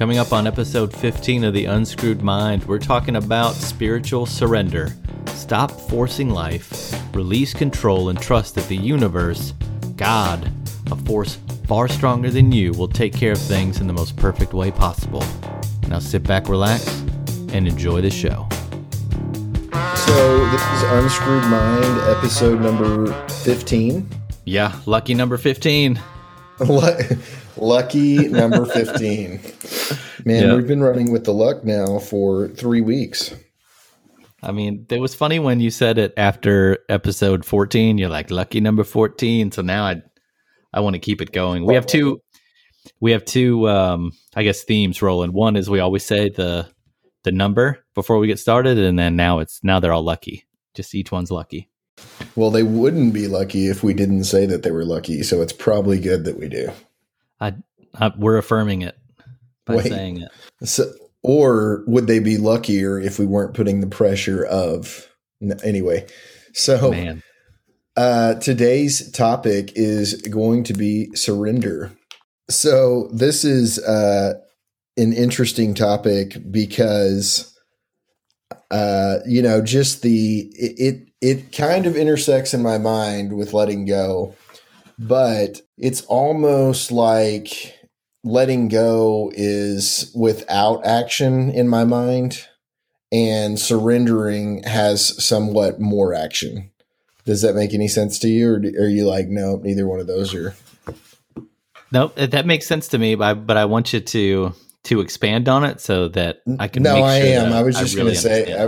Coming up on episode 15 of The Unscrewed Mind, we're talking about spiritual surrender. Stop forcing life, release control, and trust that the universe, God, a force far stronger than you, will take care of things in the most perfect way possible. Now sit back, relax, and enjoy the show. So, this is Unscrewed Mind, episode number 15. Yeah, lucky number 15. Lucky number 15. Man, yep. we've been running with the luck now for three weeks. I mean, it was funny when you said it after episode 14. You're like, lucky number 14. So now I I want to keep it going. We have two we have two um I guess themes rolling. One is we always say the the number before we get started, and then now it's now they're all lucky. Just each one's lucky. Well, they wouldn't be lucky if we didn't say that they were lucky, so it's probably good that we do. I, I we're affirming it by Wait, saying it. So, or would they be luckier if we weren't putting the pressure of anyway? So, man. Uh, today's topic is going to be surrender. So, this is uh, an interesting topic because, uh, you know, just the it, it it kind of intersects in my mind with letting go, but it's almost like letting go is without action in my mind and surrendering has somewhat more action. Does that make any sense to you, or are you like, no, neither one of those are? No, that makes sense to me, but but I want you to to expand on it so that I can. No, I am. I was just really going to say.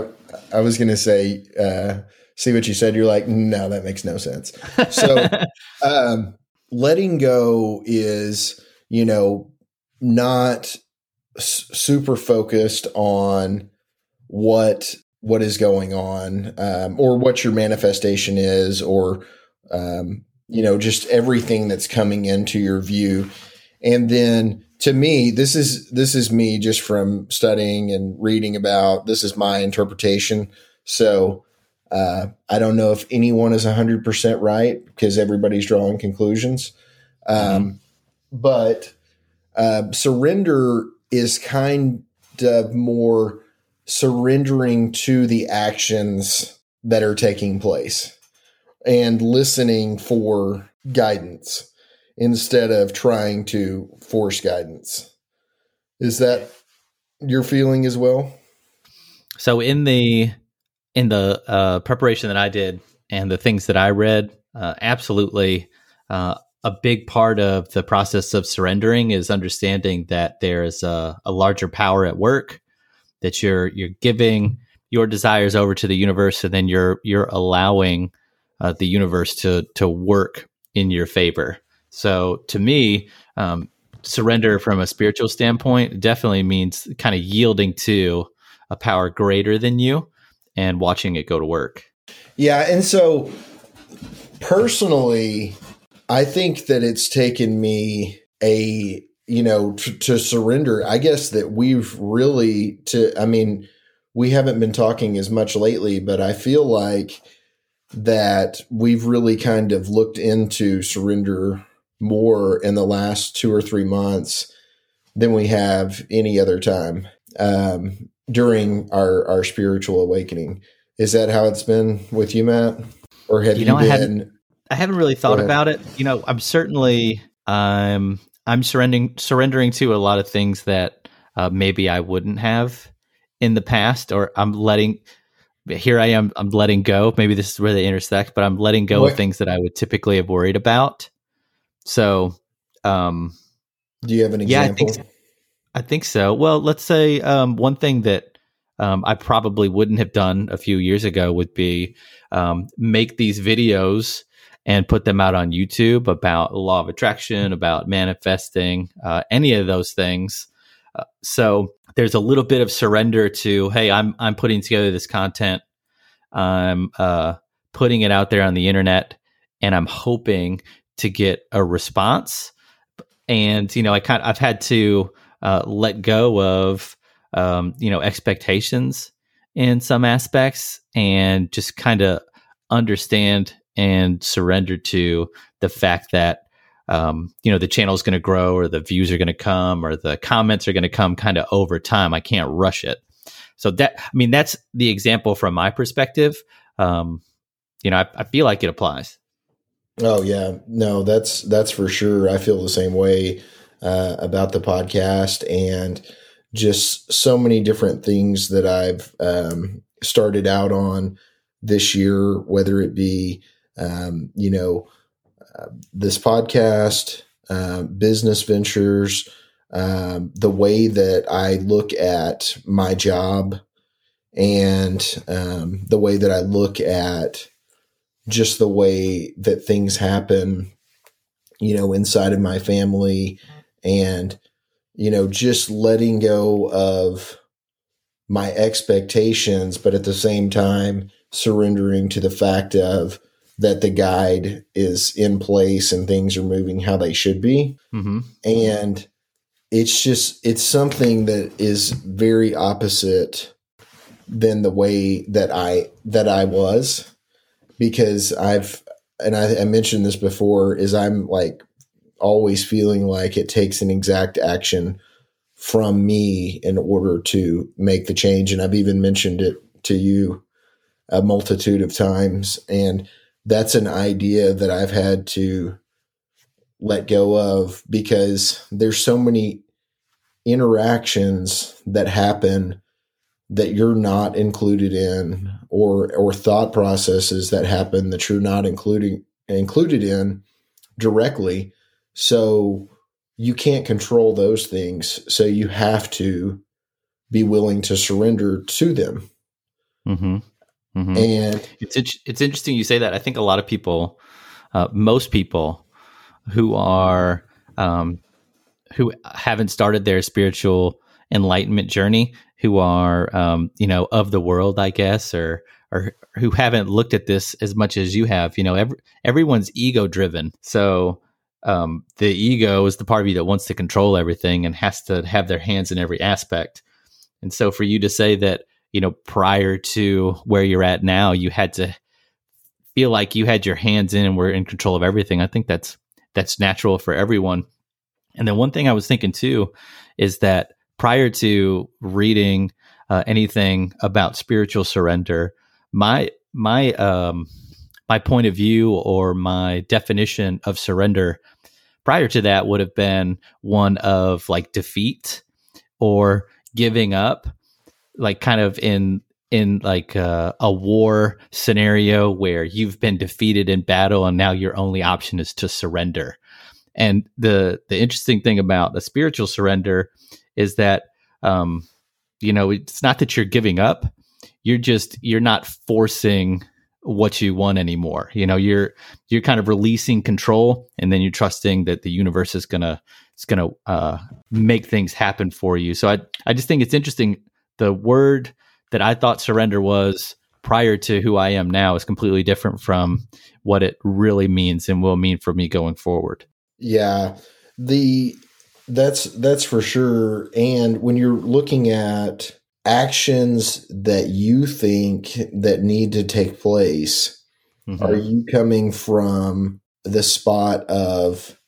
I, I, was going to say. Uh, see what you said. You're like, no, that makes no sense. So, um, letting go is you know, not s- super focused on what what is going on um, or what your manifestation is or um, you know just everything that's coming into your view and then to me this is this is me just from studying and reading about this is my interpretation so uh, i don't know if anyone is 100% right because everybody's drawing conclusions um, mm-hmm but uh, surrender is kind of more surrendering to the actions that are taking place and listening for guidance instead of trying to force guidance. Is that your feeling as well? So in the in the uh, preparation that I did and the things that I read, uh, absolutely, uh, a big part of the process of surrendering is understanding that there is a, a larger power at work that you're you're giving your desires over to the universe and then you're you're allowing uh, the universe to to work in your favor. So to me um, surrender from a spiritual standpoint definitely means kind of yielding to a power greater than you and watching it go to work yeah and so personally I think that it's taken me a you know to, to surrender. I guess that we've really to. I mean, we haven't been talking as much lately, but I feel like that we've really kind of looked into surrender more in the last two or three months than we have any other time um, during our our spiritual awakening. Is that how it's been with you, Matt? Or have you, know, you been I haven't really thought about it. You know, I'm certainly um I'm surrendering surrendering to a lot of things that uh, maybe I wouldn't have in the past, or I'm letting. Here I am. I'm letting go. Maybe this is where they intersect, but I'm letting go what? of things that I would typically have worried about. So, um, do you have an example? Yeah, I think, so. Well, let's say um, one thing that um, I probably wouldn't have done a few years ago would be um, make these videos and put them out on YouTube about law of attraction, about manifesting, uh, any of those things. Uh, so there's a little bit of surrender to, hey, I'm I'm putting together this content, I'm uh, putting it out there on the internet, and I'm hoping to get a response. And you know, I kind of, I've had to uh, let go of um, you know expectations in some aspects and just kind of understand and surrender to the fact that um, you know the channel is going to grow or the views are going to come or the comments are going to come kind of over time. I can't rush it. So that i mean that's the example from my perspective. Um, you know I, I feel like it applies. Oh yeah. No that's that's for sure. I feel the same way uh, about the podcast and just so many different things that i've um, started out on this year whether it be um, you know this podcast, uh, business ventures, um, the way that I look at my job, and um, the way that I look at just the way that things happen, you know, inside of my family, and you know, just letting go of my expectations, but at the same time surrendering to the fact of that the guide is in place and things are moving how they should be. Mm-hmm. And it's just, it's something that is very opposite than the way that I, that I was because I've, and I, I mentioned this before is I'm like always feeling like it takes an exact action from me in order to make the change. And I've even mentioned it to you a multitude of times. And that's an idea that I've had to let go of because there's so many interactions that happen that you're not included in or or thought processes that happen that you're not including included in directly so you can't control those things so you have to be willing to surrender to them mm-hmm. Mm-hmm. And it's it's interesting you say that. I think a lot of people, uh, most people, who are um, who haven't started their spiritual enlightenment journey, who are um, you know of the world, I guess, or or who haven't looked at this as much as you have. You know, every, everyone's ego driven, so um, the ego is the part of you that wants to control everything and has to have their hands in every aspect. And so, for you to say that you know, prior to where you're at now, you had to feel like you had your hands in and were in control of everything. I think that's that's natural for everyone. And then one thing I was thinking too is that prior to reading uh, anything about spiritual surrender, my my um my point of view or my definition of surrender prior to that would have been one of like defeat or giving up like kind of in in like a, a, war scenario where you've been defeated in battle and now your only option is to surrender. And the the interesting thing about the spiritual surrender is that um, you know it's not that you're giving up; you're just you're not forcing what you want anymore. You know, you're you're kind of releasing control, and then you're trusting that the universe is gonna is gonna uh, make things happen for you. So I I just think it's interesting the word that I thought surrender was prior to who I am now is completely different from what it really means and will mean for me going forward. Yeah. The that's that's for sure and when you're looking at actions that you think that need to take place mm-hmm. are you coming from the spot of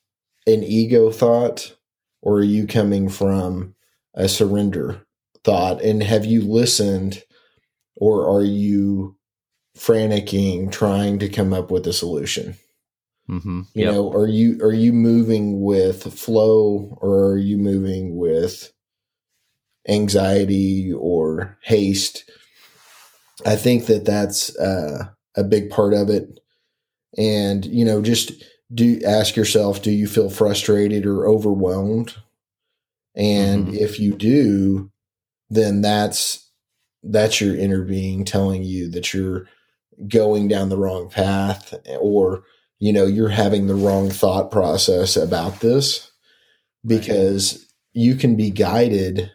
an ego thought or are you coming from a surrender thought and have you listened or are you franticking trying to come up with a solution mm-hmm. you yep. know are you are you moving with flow or are you moving with anxiety or haste. I think that that's uh, a big part of it. And you know just do ask yourself do you feel frustrated or overwhelmed? And mm-hmm. if you do then that's that's your inner being telling you that you're going down the wrong path or you know you're having the wrong thought process about this because you can be guided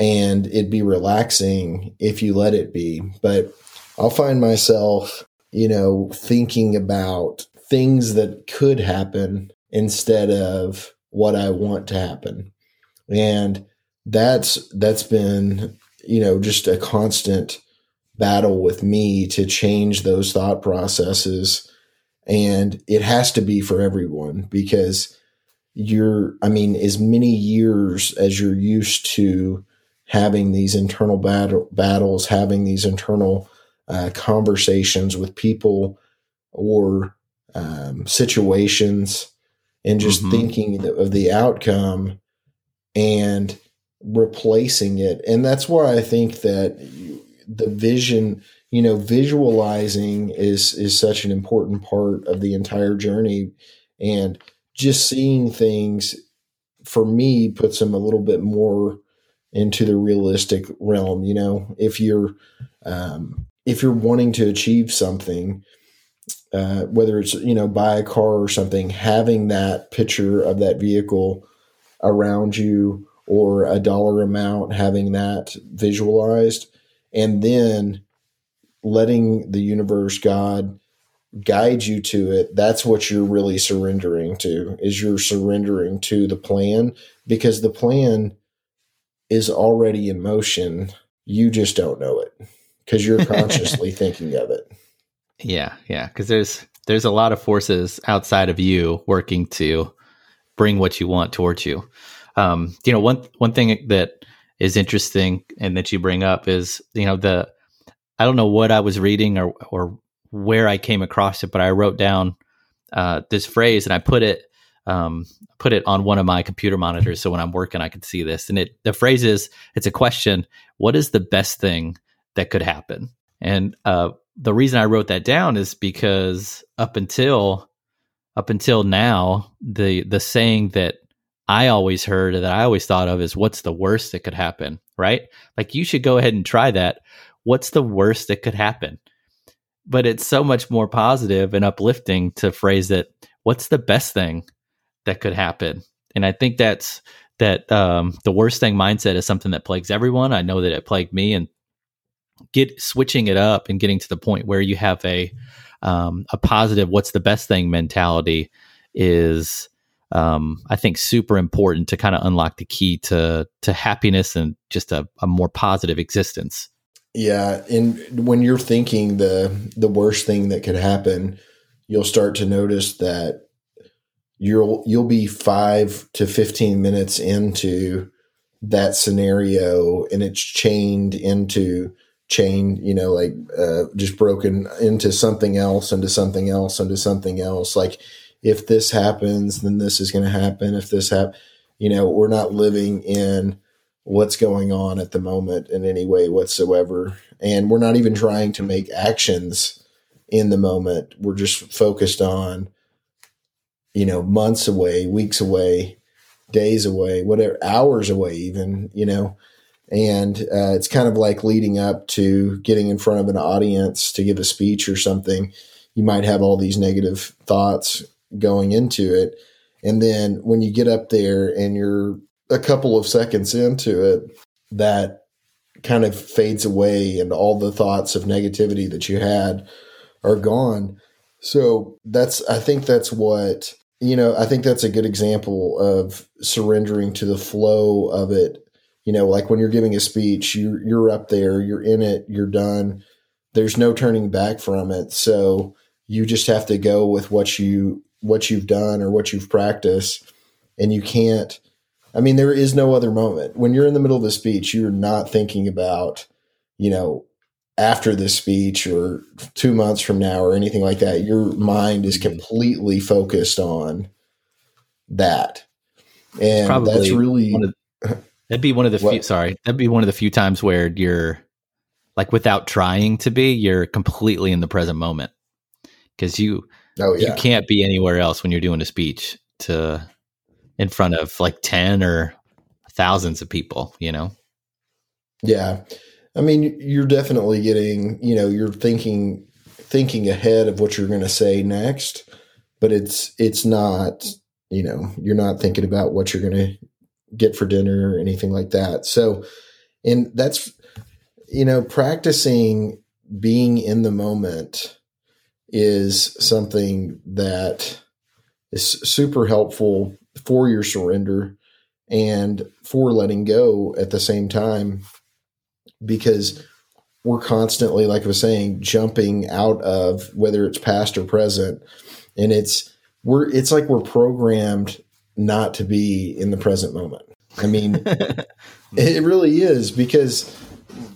and it'd be relaxing if you let it be. But i'll find myself you know thinking about things that could happen instead of what i want to happen. And that's that's been you know just a constant battle with me to change those thought processes. And it has to be for everyone because you're, I mean, as many years as you're used to having these internal battle, battles, having these internal uh, conversations with people or um, situations, and just mm-hmm. thinking of the outcome and replacing it. And that's why I think that the vision, you know, visualizing is is such an important part of the entire journey and just seeing things for me puts them a little bit more into the realistic realm, you know. If you're um if you're wanting to achieve something, uh, whether it's you know buy a car or something, having that picture of that vehicle around you or a dollar amount, having that visualized, and then letting the universe, God, guide you to it. That's what you're really surrendering to. Is you're surrendering to the plan because the plan is already in motion. You just don't know it because you're consciously thinking of it. Yeah, yeah, because there's there's a lot of forces outside of you working to bring what you want towards you. Um, you know, one one thing that is interesting and that you bring up is you know the I don't know what I was reading or or where I came across it, but I wrote down uh, this phrase and I put it um, put it on one of my computer monitors so when I'm working I can see this. And it the phrase is it's a question: What is the best thing that could happen? And uh, the reason I wrote that down is because up until up until now, the the saying that I always heard that I always thought of is what's the worst that could happen, right? Like you should go ahead and try that. What's the worst that could happen? But it's so much more positive and uplifting to phrase it, what's the best thing that could happen? And I think that's that um, the worst thing mindset is something that plagues everyone. I know that it plagued me and get switching it up and getting to the point where you have a um, a positive what's the best thing mentality is um, I think super important to kind of unlock the key to to happiness and just a, a more positive existence. Yeah, and when you're thinking the the worst thing that could happen, you'll start to notice that you'll you'll be 5 to 15 minutes into that scenario and it's chained into chain, you know, like uh, just broken into something else, into something else, into something else. Like if this happens, then this is going to happen. If this happen, you know, we're not living in what's going on at the moment in any way whatsoever, and we're not even trying to make actions in the moment. We're just focused on, you know, months away, weeks away, days away, whatever, hours away, even, you know? And uh, it's kind of like leading up to getting in front of an audience to give a speech or something. You might have all these negative thoughts going into it. And then when you get up there and you're a couple of seconds into it that kind of fades away and all the thoughts of negativity that you had are gone. So that's i think that's what you know i think that's a good example of surrendering to the flow of it. You know like when you're giving a speech you're you're up there you're in it you're done. There's no turning back from it. So you just have to go with what you what you've done or what you've practiced. And you can't i mean there is no other moment. When you're in the middle of a speech you're not thinking about you know after this speech or 2 months from now or anything like that your mind is mm-hmm. completely focused on that and that's really That'd be one of the what? few. Sorry, that'd be one of the few times where you're like, without trying to be, you're completely in the present moment because you oh, yeah. you can't be anywhere else when you're doing a speech to in front of like ten or thousands of people. You know. Yeah, I mean, you're definitely getting. You know, you're thinking thinking ahead of what you're going to say next, but it's it's not. You know, you're not thinking about what you're going to get for dinner or anything like that. So, and that's, you know, practicing being in the moment is something that is super helpful for your surrender and for letting go at the same time because we're constantly, like I was saying, jumping out of whether it's past or present, and it's we're it's like we're programmed not to be in the present moment. I mean, it really is because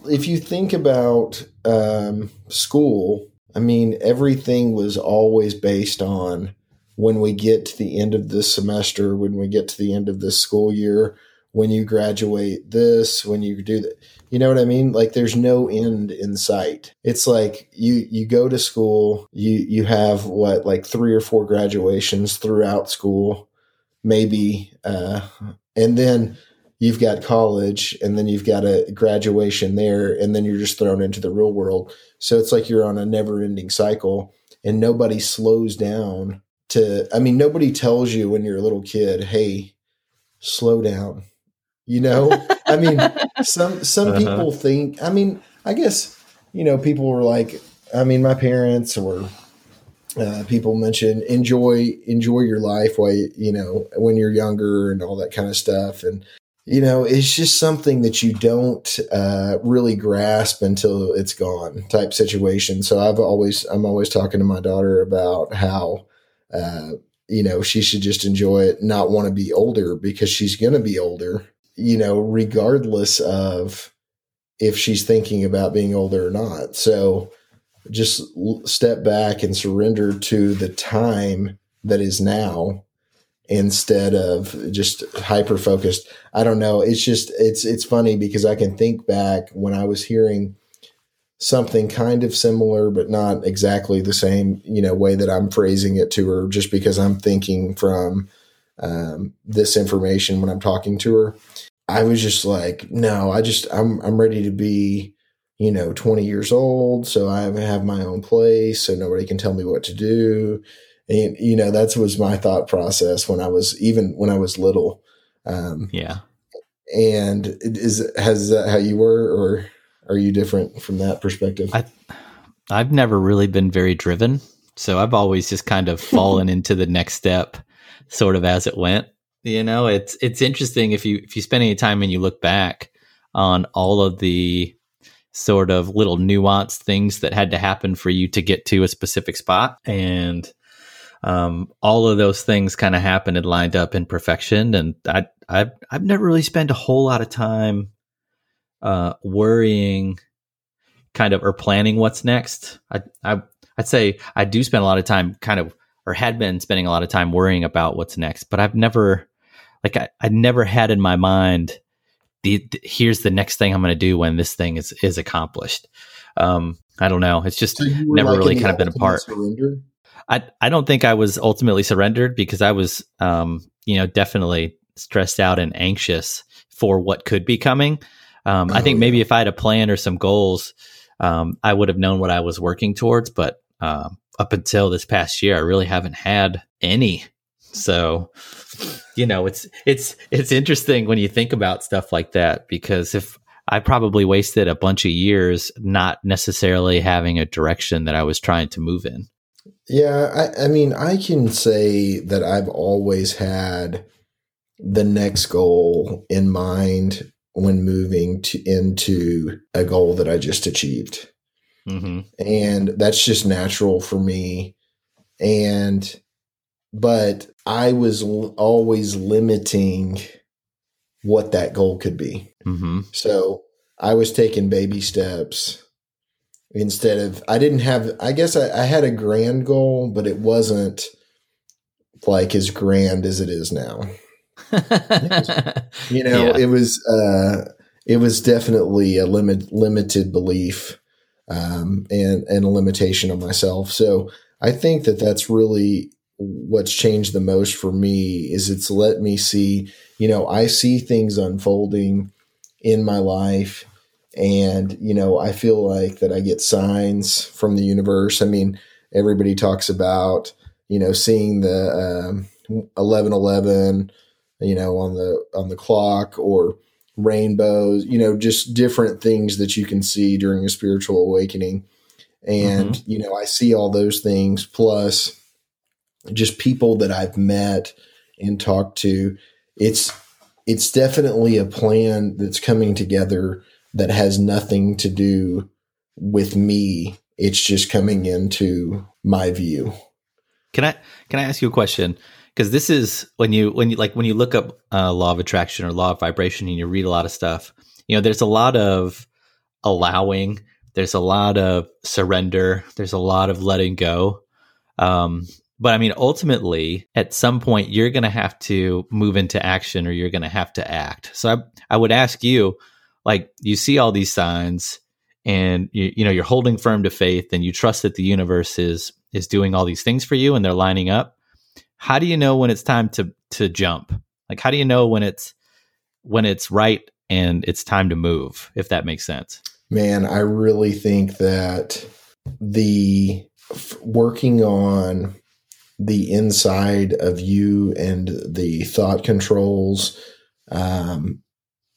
if you think about um, school, I mean, everything was always based on when we get to the end of this semester, when we get to the end of this school year, when you graduate this, when you do that. You know what I mean? Like there's no end in sight. It's like you you go to school, you you have what like three or four graduations throughout school, maybe uh and then you've got college and then you've got a graduation there and then you're just thrown into the real world. So it's like you're on a never-ending cycle and nobody slows down to I mean nobody tells you when you're a little kid, "Hey, slow down." You know? I mean, some some uh-huh. people think, I mean, I guess, you know, people were like, I mean, my parents or uh, people mention enjoy enjoy your life while you, you know when you're younger and all that kind of stuff and you know it's just something that you don't uh, really grasp until it's gone type situation so i've always i'm always talking to my daughter about how uh, you know she should just enjoy it not want to be older because she's going to be older you know, regardless of if she's thinking about being older or not. So just step back and surrender to the time that is now instead of just hyper focused. I don't know. It's just it's it's funny because I can think back when I was hearing something kind of similar but not exactly the same, you know, way that I'm phrasing it to her just because I'm thinking from um, this information when I'm talking to her. I was just like, no, I just I'm I'm ready to be, you know, 20 years old, so I have my own place, so nobody can tell me what to do. And you know, that was my thought process when I was even when I was little. Um, yeah. And is has that how you were, or are you different from that perspective? I I've never really been very driven, so I've always just kind of fallen into the next step, sort of as it went. You know, it's it's interesting if you if you spend any time and you look back on all of the sort of little nuanced things that had to happen for you to get to a specific spot and um, all of those things kind of happened and lined up in perfection and I I've I've never really spent a whole lot of time uh, worrying kind of or planning what's next. I I I'd say I do spend a lot of time kind of or had been spending a lot of time worrying about what's next, but I've never like I, I never had in my mind the, the here's the next thing I'm going to do when this thing is is accomplished. Um, I don't know. It's just so never like really kind of been a part. Surrender? I I don't think I was ultimately surrendered because I was um, you know definitely stressed out and anxious for what could be coming. Um, oh, I think maybe if I had a plan or some goals, um, I would have known what I was working towards. But um, up until this past year, I really haven't had any. So you know, it's it's it's interesting when you think about stuff like that because if I probably wasted a bunch of years not necessarily having a direction that I was trying to move in. Yeah, I, I mean, I can say that I've always had the next goal in mind when moving to, into a goal that I just achieved. Mm-hmm. And that's just natural for me. And but I was l- always limiting what that goal could be. Mm-hmm. So I was taking baby steps instead of, I didn't have, I guess I, I, had a grand goal, but it wasn't like as grand as it is now. you know, yeah. it was, uh, it was definitely a limit, limited belief, um, and, and a limitation of myself. So I think that that's really what's changed the most for me is it's let me see, you know, I see things unfolding in my life and you know, I feel like that I get signs from the universe. I mean, everybody talks about, you know, seeing the um, 1111, you know, on the on the clock or rainbows, you know, just different things that you can see during a spiritual awakening. And, mm-hmm. you know, I see all those things plus just people that I've met and talked to, it's it's definitely a plan that's coming together that has nothing to do with me. It's just coming into my view. Can I can I ask you a question? Because this is when you when you like when you look up uh, law of attraction or law of vibration and you read a lot of stuff. You know, there's a lot of allowing. There's a lot of surrender. There's a lot of letting go. Um, but I mean, ultimately, at some point, you're going to have to move into action or you're going to have to act. So I, I would ask you, like, you see all these signs and you, you know, you're holding firm to faith and you trust that the universe is, is doing all these things for you and they're lining up. How do you know when it's time to, to jump? Like, how do you know when it's, when it's right and it's time to move, if that makes sense? Man, I really think that the f- working on the inside of you and the thought controls um,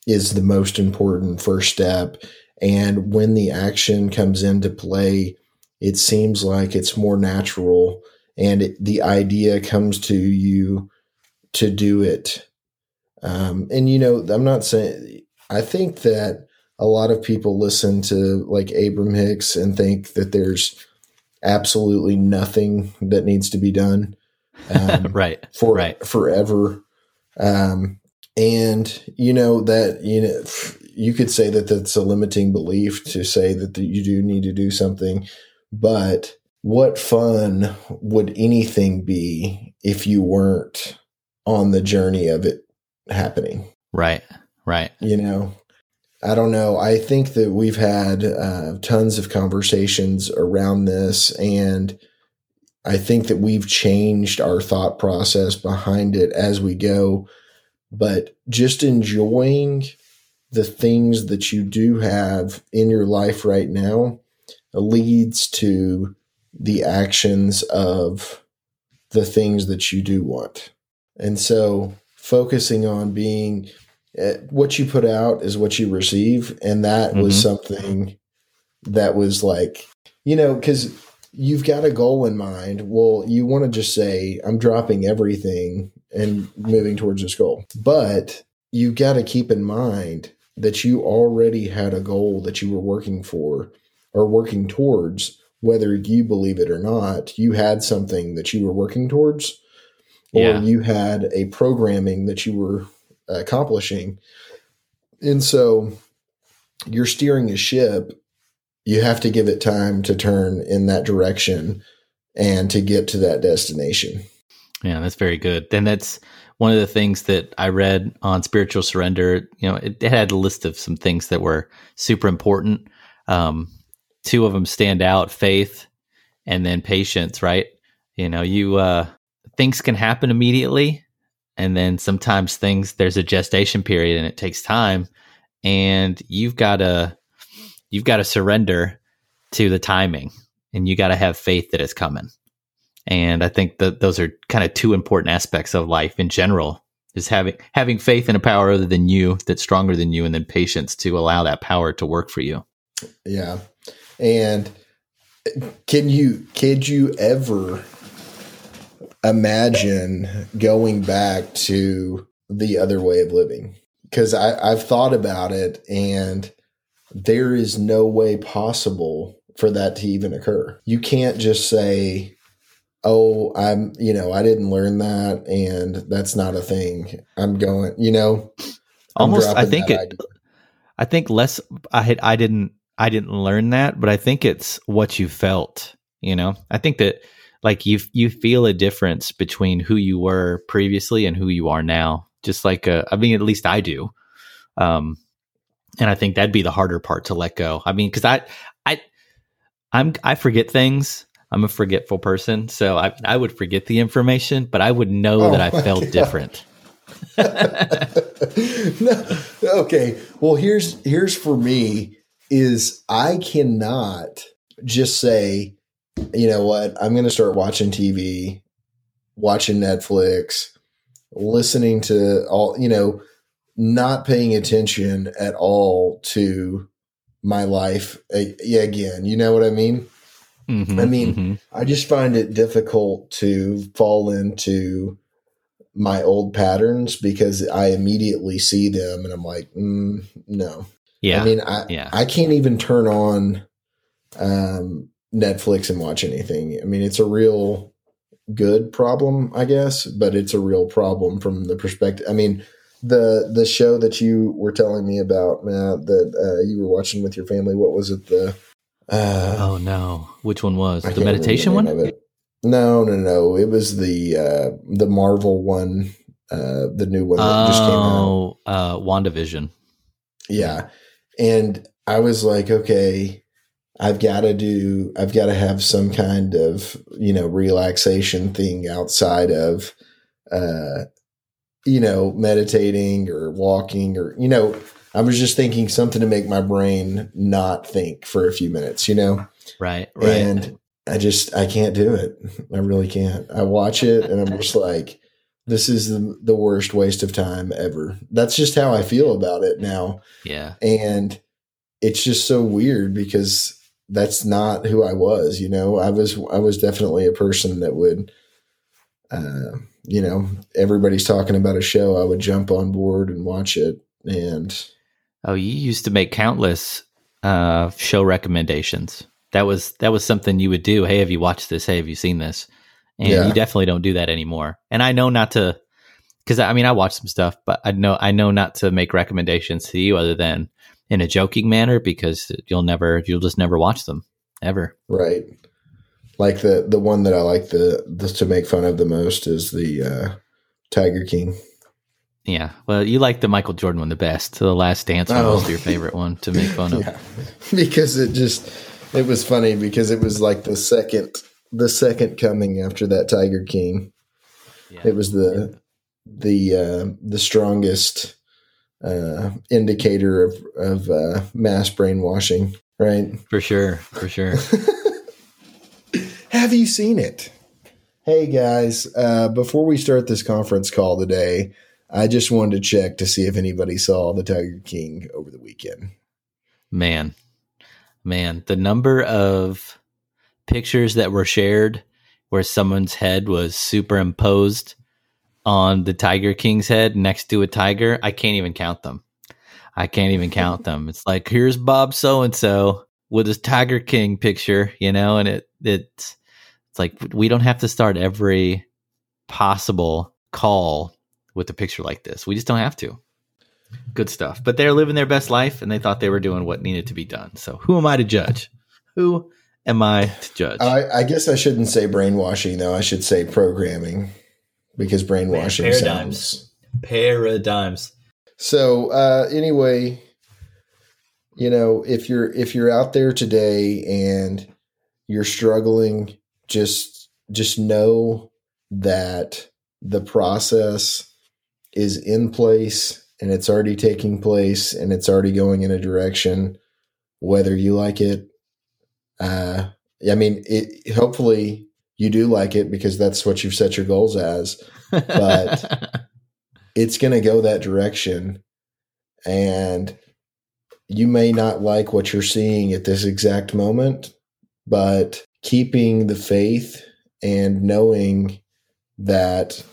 is the most important first step. And when the action comes into play, it seems like it's more natural and it, the idea comes to you to do it. Um, and, you know, I'm not saying, I think that a lot of people listen to like Abraham Hicks and think that there's absolutely nothing that needs to be done. Um, right. For right. forever. Um, and you know that you know you could say that that's a limiting belief to say that the, you do need to do something, but what fun would anything be if you weren't on the journey of it happening? Right. Right. You know, I don't know. I think that we've had uh, tons of conversations around this, and I think that we've changed our thought process behind it as we go. But just enjoying the things that you do have in your life right now leads to the actions of the things that you do want. And so focusing on being uh, what you put out is what you receive. And that mm-hmm. was something that was like, you know, because you've got a goal in mind. Well, you want to just say, I'm dropping everything and moving towards this goal. But you got to keep in mind that you already had a goal that you were working for or working towards, whether you believe it or not. You had something that you were working towards, or yeah. you had a programming that you were accomplishing. And so you're steering a ship, you have to give it time to turn in that direction and to get to that destination. Yeah, that's very good. And that's one of the things that I read on spiritual surrender. You know, it, it had a list of some things that were super important. Um, two of them stand out: faith and then patience. Right? You know, you uh, things can happen immediately, and then sometimes things there's a gestation period and it takes time and you've got to you've got to surrender to the timing and you got to have faith that it's coming and i think that those are kind of two important aspects of life in general is having having faith in a power other than you that's stronger than you and then patience to allow that power to work for you yeah and can you could you ever imagine going back to the other way of living because I've thought about it and there is no way possible for that to even occur. You can't just say, oh, I'm, you know, I didn't learn that and that's not a thing. I'm going, you know, I'm almost, I think it, idea. I think less, I had, I didn't, I didn't learn that, but I think it's what you felt, you know, I think that like you you feel a difference between who you were previously and who you are now. Just like uh, I mean, at least I do. Um, and I think that'd be the harder part to let go. I mean, because I I I'm I forget things. I'm a forgetful person, so I I would forget the information, but I would know oh that I felt God. different. no, okay. Well, here's here's for me is I cannot just say you know what? I'm going to start watching TV, watching Netflix, listening to all, you know, not paying attention at all to my life again. You know what I mean? Mm-hmm, I mean, mm-hmm. I just find it difficult to fall into my old patterns because I immediately see them and I'm like, mm, no. Yeah. I mean, I, yeah. I can't even turn on um, Netflix and watch anything. I mean, it's a real good problem, I guess, but it's a real problem from the perspective. I mean, the the show that you were telling me about, Matt, that uh, you were watching with your family. What was it? The uh, oh no, which one was the meditation the one? No, no, no. It was the uh, the Marvel one, uh, the new one that oh, just came out. Oh, uh, WandaVision. Yeah, and I was like, okay, I've got to do, I've got to have some kind of you know relaxation thing outside of, uh, you know, meditating or walking or you know. I was just thinking something to make my brain not think for a few minutes, you know? Right. Right. And I just I can't do it. I really can't. I watch it and I'm just like, this is the, the worst waste of time ever. That's just how I feel about it now. Yeah. And it's just so weird because that's not who I was, you know. I was I was definitely a person that would uh, you know, everybody's talking about a show, I would jump on board and watch it and Oh, you used to make countless uh show recommendations that was that was something you would do. Hey, have you watched this? Hey, have you seen this? And yeah. you definitely don't do that anymore. And I know not to, because I mean I watch some stuff, but I know I know not to make recommendations to you other than in a joking manner because you'll never you'll just never watch them ever. Right. Like the the one that I like the, the to make fun of the most is the uh, Tiger King. Yeah, well, you like the Michael Jordan one the best. The Last Dance one oh. was your favorite one to make fun of. Yeah. because it just it was funny because it was like the second the second coming after that Tiger King. Yeah. It was the the uh, the strongest uh, indicator of of uh, mass brainwashing, right? For sure, for sure. Have you seen it? Hey guys, uh, before we start this conference call today, I just wanted to check to see if anybody saw the Tiger King over the weekend. Man, man, the number of pictures that were shared where someone's head was superimposed on the Tiger King's head next to a tiger, I can't even count them. I can't even count them. It's like here's Bob so and so with his Tiger King picture, you know, and it it's it's like we don't have to start every possible call with a picture like this. We just don't have to good stuff. But they're living their best life and they thought they were doing what needed to be done. So who am I to judge? Who am I to judge? I, I guess I shouldn't say brainwashing though. I should say programming because brainwashing Man, paradigms. Sounds... Paradigms. So uh, anyway, you know, if you're if you're out there today and you're struggling, just just know that the process is in place and it's already taking place and it's already going in a direction, whether you like it. Uh, I mean, it, hopefully you do like it because that's what you've set your goals as, but it's going to go that direction. And you may not like what you're seeing at this exact moment, but keeping the faith and knowing that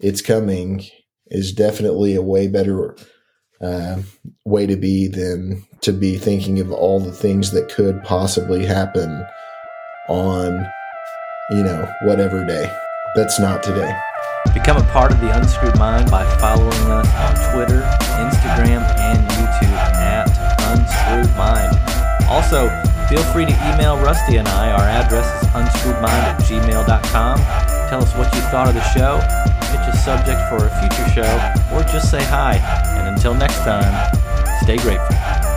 it's coming is definitely a way better uh, way to be than to be thinking of all the things that could possibly happen on, you know, whatever day. That's not today. Become a part of the Unscrewed Mind by following us on Twitter, Instagram, and YouTube at Unscrewed Mind. Also, feel free to email Rusty and I. Our address is unscrewedmind at gmail.com. Tell us what you thought of the show a subject for a future show, or just say hi. And until next time, stay grateful.